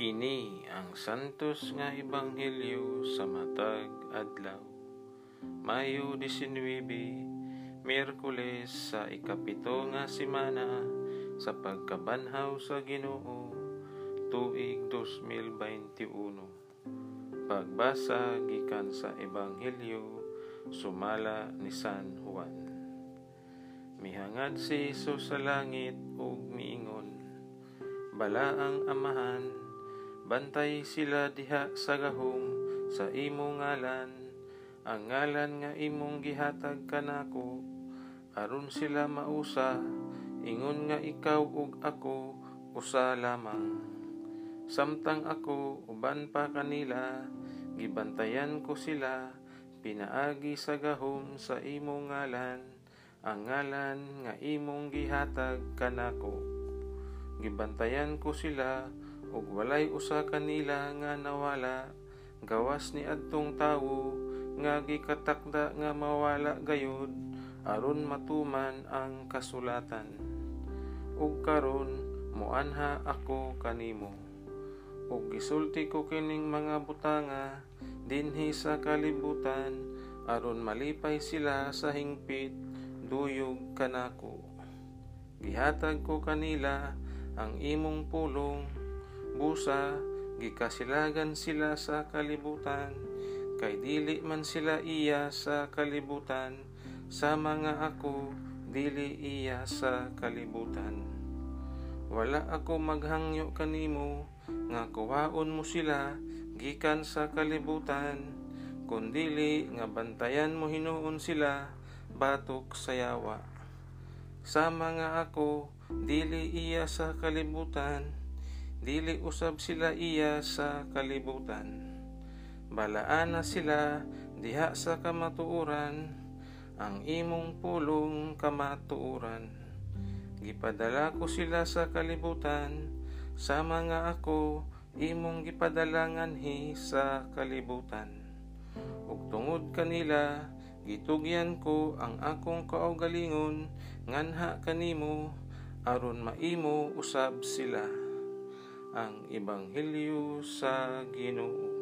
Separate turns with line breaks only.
Kini ang santos nga ebanghelyo sa matag adlaw. Mayo 19, Miyerkules sa ikapito nga semana sa pagkabanhaw sa Ginoo tuig 2021. Pagbasa gikan sa ebanghelyo sumala ni San Juan. Mihangad si Jesus sa langit ug miingon, Bala ang amahan, bantay sila diha sa gahom sa imong ngalan, ang ngalan nga imong gihatag kanako, aron sila mausa, ingon nga ikaw ug ako usa lamang. Samtang ako uban pa kanila, gibantayan ko sila, pinaagi sa gahom sa imong ngalan, ang ngalan nga imong gihatag kanako. Gibantayan ko sila, ug walay usa kanila nga nawala, gawas ni adtong tawo, nga gikatakda nga mawala gayud, aron matuman ang kasulatan. Ug karon, muanha ako kanimo. Ug gisulti ko kining mga butanga, dinhi sa kalibutan, aron malipay sila sa hingpit, duyog kanako. Gihatag ko kanila ang imong pulong, busa, gikasilagan sila sa kalibutan, kay dili man sila iya sa kalibutan, sa mga ako, dili iya sa kalibutan. Wala ako maghangyo kanimo, nga kuwaon mo sila, gikan sa kalibutan, kundili nga bantayan mo hinuon sila, batok sa yawa. Sa mga ako, dili iya sa kalibutan, dili usab sila iya sa kalibutan. Balaan na sila diha sa kamatuuran, ang imong pulong kamatuuran. Gipadala ko sila sa kalibutan, sa mga ako, imong gipadalangan hi sa kalibutan. Ug tungod kanila, gitugyan ko ang akong kaugalingon, nganha kanimo, aron maimo usab sila ang ebanghelyo sa Ginoo